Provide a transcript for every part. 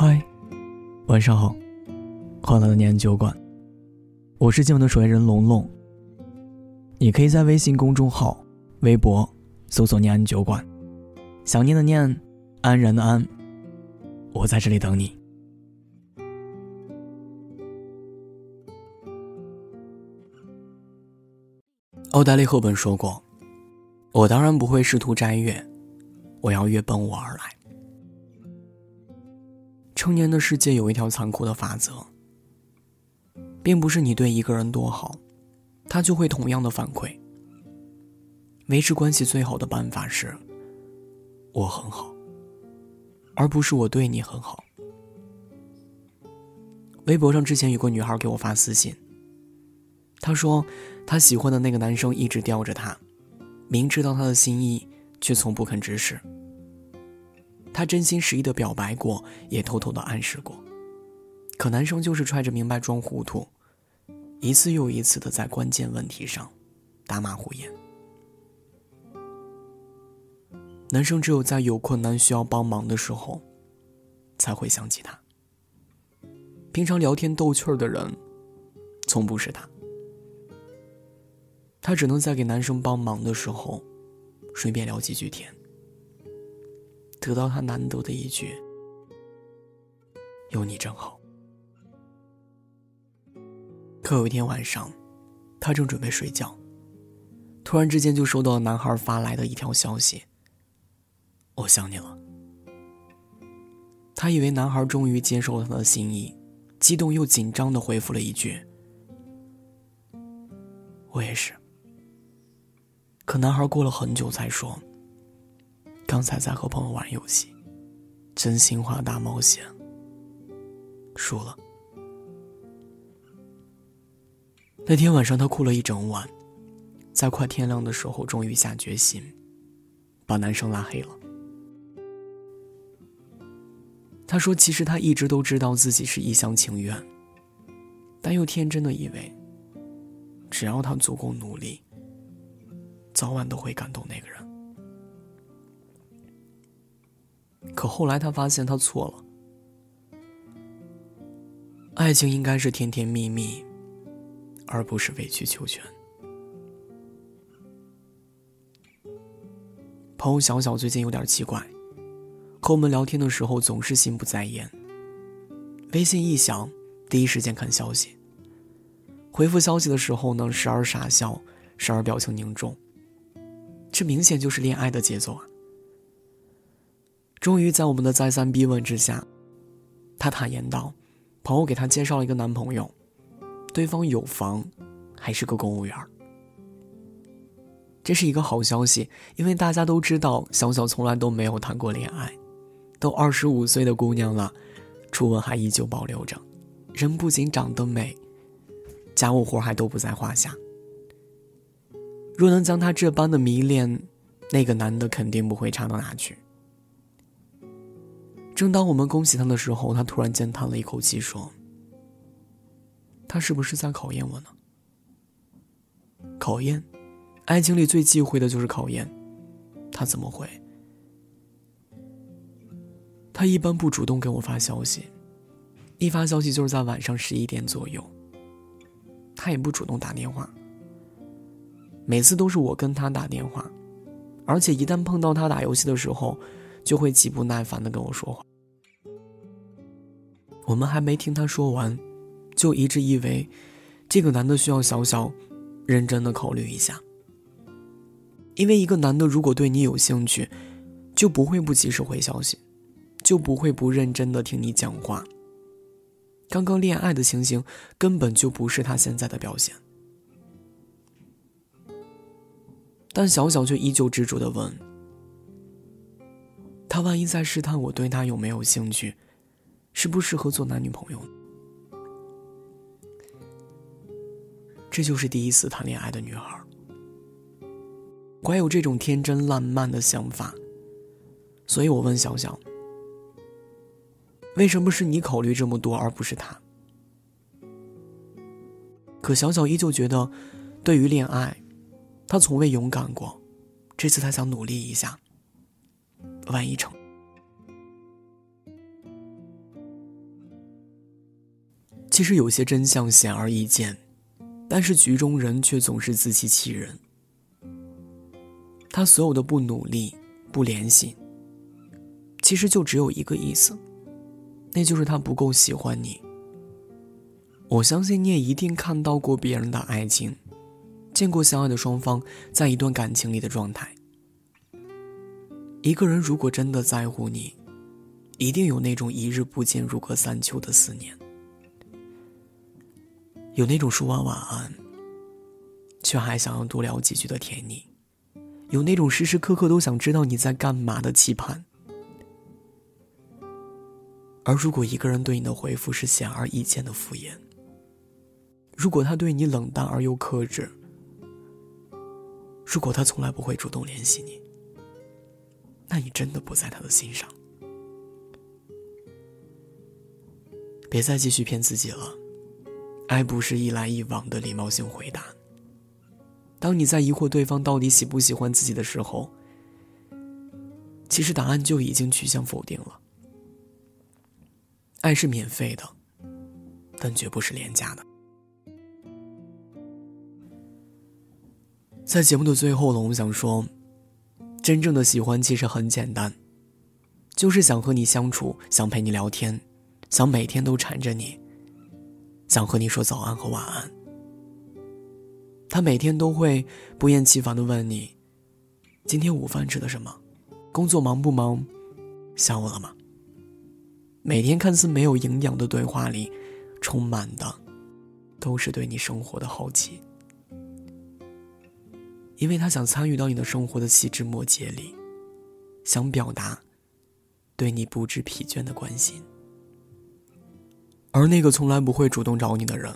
嗨，晚上好，欢乐的念酒馆，我是今晚的守夜人龙龙。你可以在微信公众号、微博搜索“念安酒馆”，想念的念，安然的安，我在这里等你。奥黛丽·赫本说过：“我当然不会试图摘月，我要月奔我而来。”成年的世界有一条残酷的法则，并不是你对一个人多好，他就会同样的反馈。维持关系最好的办法是，我很好，而不是我对你很好。微博上之前有个女孩给我发私信，她说她喜欢的那个男生一直吊着她，明知道她的心意，却从不肯直视。他真心实意的表白过，也偷偷的暗示过，可男生就是揣着明白装糊涂，一次又一次的在关键问题上打马虎眼。男生只有在有困难需要帮忙的时候，才会想起他。平常聊天逗趣儿的人，从不是他。他只能在给男生帮忙的时候，顺便聊几句天。得到他难得的一句“有你真好”。可有一天晚上，他正准备睡觉，突然之间就收到了男孩发来的一条消息：“我想你了。”他以为男孩终于接受了他的心意，激动又紧张的回复了一句：“我也是。”可男孩过了很久才说。刚才在和朋友玩游戏，真心话大冒险，输了。那天晚上，他哭了一整晚，在快天亮的时候，终于下决心，把男生拉黑了。他说：“其实他一直都知道自己是一厢情愿，但又天真的以为，只要他足够努力，早晚都会感动那个人。”可后来他发现他错了，爱情应该是甜甜蜜蜜，而不是委曲求全。朋友小小最近有点奇怪，和我们聊天的时候总是心不在焉。微信一响，第一时间看消息。回复消息的时候呢，时而傻笑，时而表情凝重。这明显就是恋爱的节奏啊！终于在我们的再三逼问之下，她坦言道：“朋友给她介绍了一个男朋友，对方有房，还是个公务员。这是一个好消息，因为大家都知道小小从来都没有谈过恋爱，都二十五岁的姑娘了，初吻还依旧保留着，人不仅长得美，家务活还都不在话下。若能将她这般的迷恋，那个男的肯定不会差到哪去。”正当我们恭喜他的时候，他突然间叹了一口气，说：“他是不是在考验我呢？”考验，爱情里最忌讳的就是考验。他怎么会？他一般不主动给我发消息，一发消息就是在晚上十一点左右。他也不主动打电话，每次都是我跟他打电话，而且一旦碰到他打游戏的时候，就会极不耐烦的跟我说话。我们还没听他说完，就一直以为这个男的需要小小认真的考虑一下。因为一个男的如果对你有兴趣，就不会不及时回消息，就不会不认真的听你讲话。刚刚恋爱的情形根本就不是他现在的表现。但小小却依旧执着的问：“他万一在试探我对他有没有兴趣？”适不适合做男女朋友？这就是第一次谈恋爱的女孩，怀有这种天真烂漫的想法。所以我问小小：“为什么是你考虑这么多，而不是他？”可小小依旧觉得，对于恋爱，他从未勇敢过。这次他想努力一下，万一成。其实有些真相显而易见，但是局中人却总是自欺欺人。他所有的不努力、不联系，其实就只有一个意思，那就是他不够喜欢你。我相信你也一定看到过别人的爱情，见过相爱的双方在一段感情里的状态。一个人如果真的在乎你，一定有那种一日不见如隔三秋的思念，有那种说完晚安，却还想要多聊几句的甜腻，有那种时时刻刻都想知道你在干嘛的期盼。而如果一个人对你的回复是显而易见的敷衍，如果他对你冷淡而又克制，如果他从来不会主动联系你，那你真的不在他的心上。别再继续骗自己了，爱不是一来一往的礼貌性回答。当你在疑惑对方到底喜不喜欢自己的时候，其实答案就已经趋向否定了。爱是免费的，但绝不是廉价的。在节目的最后，呢，我想说，真正的喜欢其实很简单，就是想和你相处，想陪你聊天，想每天都缠着你，想和你说早安和晚安。他每天都会不厌其烦的问你：“今天午饭吃的什么？工作忙不忙？想我了吗？”每天看似没有营养的对话里，充满的都是对你生活的好奇。因为他想参与到你的生活的细枝末节里，想表达对你不知疲倦的关心。而那个从来不会主动找你的人，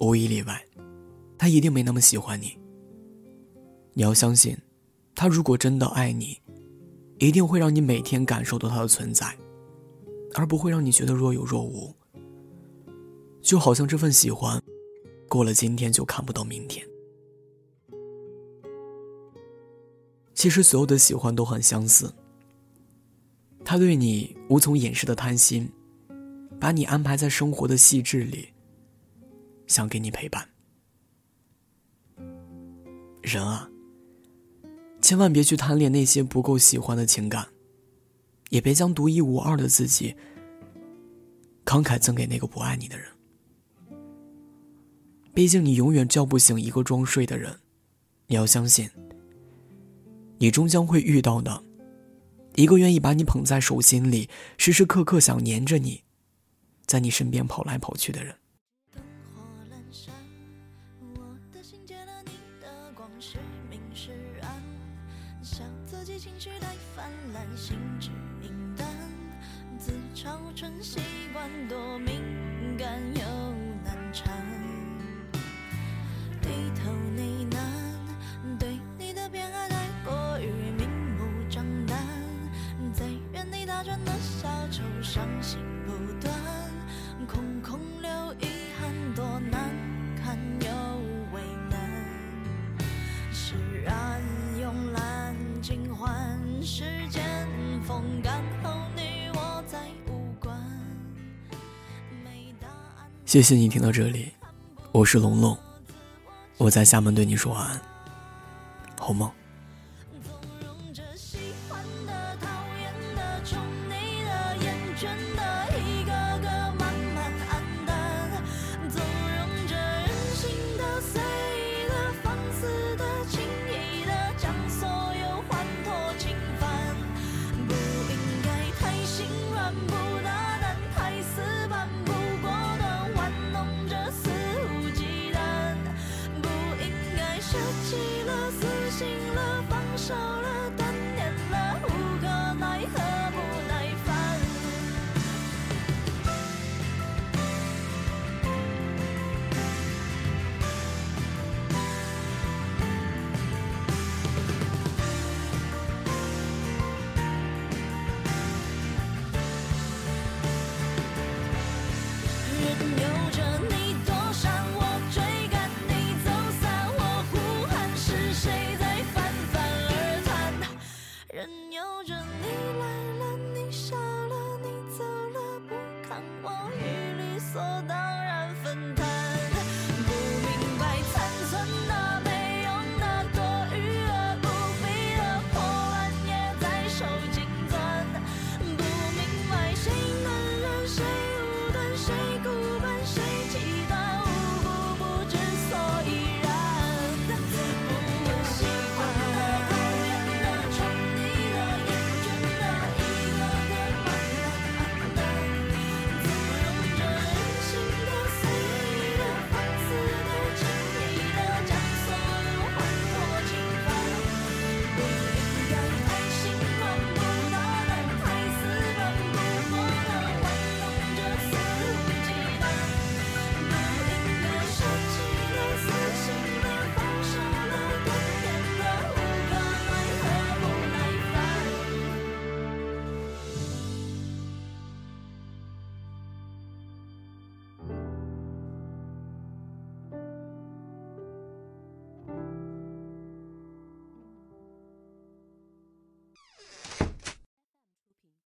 无一例外，他一定没那么喜欢你。你要相信，他如果真的爱你，一定会让你每天感受到他的存在，而不会让你觉得若有若无。就好像这份喜欢，过了今天就看不到明天。其实所有的喜欢都很相似。他对你无从掩饰的贪心，把你安排在生活的细致里，想给你陪伴。人啊，千万别去贪恋那些不够喜欢的情感，也别将独一无二的自己慷慨赠给那个不爱你的人。毕竟你永远叫不醒一个装睡的人，你要相信。你终将会遇到的，一个愿意把你捧在手心里，时时刻刻想黏着你，在你身边跑来跑去的人。打转的小丑，伤心不断谢谢你听到这里，我是龙龙，我在厦门对你说晚安，好梦。